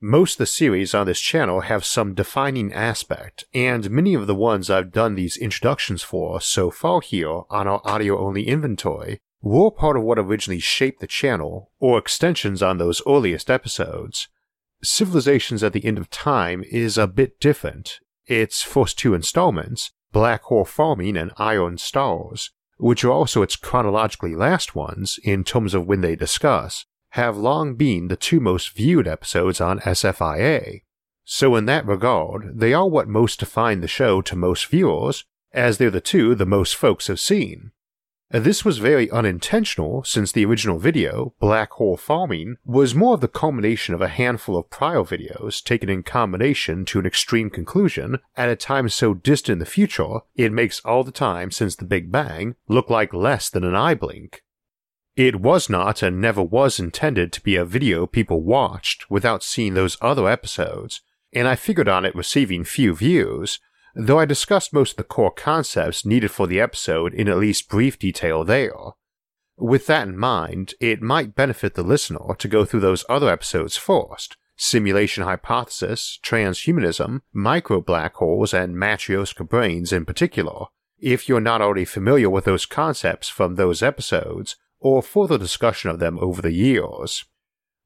Most of the series on this channel have some defining aspect, and many of the ones I've done these introductions for so far here on our audio only inventory were part of what originally shaped the channel, or extensions on those earliest episodes. Civilizations at the End of Time is a bit different. Its first two installments, Black Hole Farming and Iron Stars, which are also its chronologically last ones in terms of when they discuss, have long been the two most viewed episodes on SFIA. So, in that regard, they are what most define the show to most viewers, as they're the two the most folks have seen. Uh, this was very unintentional since the original video, Black Hole Farming, was more of the culmination of a handful of prior videos taken in combination to an extreme conclusion at a time so distant in the future it makes all the time since the Big Bang look like less than an eye blink. It was not and never was intended to be a video people watched without seeing those other episodes, and I figured on it receiving few views, though I discussed most of the core concepts needed for the episode in at least brief detail there. With that in mind, it might benefit the listener to go through those other episodes first simulation hypothesis, transhumanism, micro black holes, and matryoshka brains in particular, if you're not already familiar with those concepts from those episodes, or further discussion of them over the years.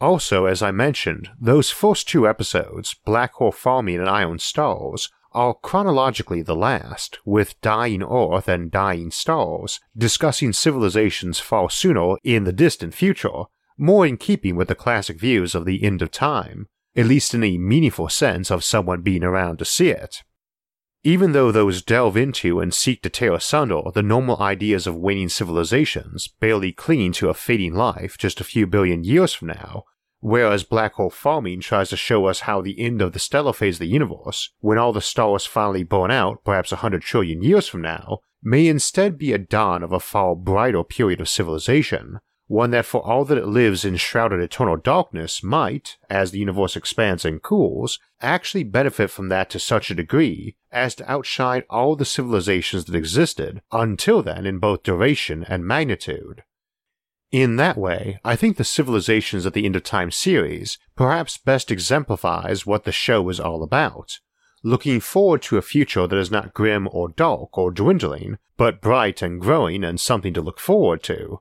Also, as I mentioned, those first two episodes, Black Hole Farming and Iron Stars, are chronologically the last, with Dying Earth and Dying Stars discussing civilizations far sooner in the distant future, more in keeping with the classic views of the end of time, at least in a meaningful sense of someone being around to see it. Even though those delve into and seek to tear asunder the normal ideas of waning civilizations barely clinging to a fading life just a few billion years from now, Whereas black hole farming tries to show us how the end of the stellar phase of the universe, when all the stars finally burn out perhaps a hundred trillion years from now, may instead be a dawn of a far brighter period of civilization, one that for all that it lives in shrouded eternal darkness might, as the universe expands and cools, actually benefit from that to such a degree as to outshine all the civilizations that existed until then in both duration and magnitude. In that way, I think the Civilizations at the End of Time series perhaps best exemplifies what the show is all about. Looking forward to a future that is not grim or dark or dwindling, but bright and growing and something to look forward to.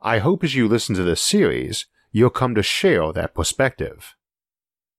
I hope as you listen to this series, you'll come to share that perspective.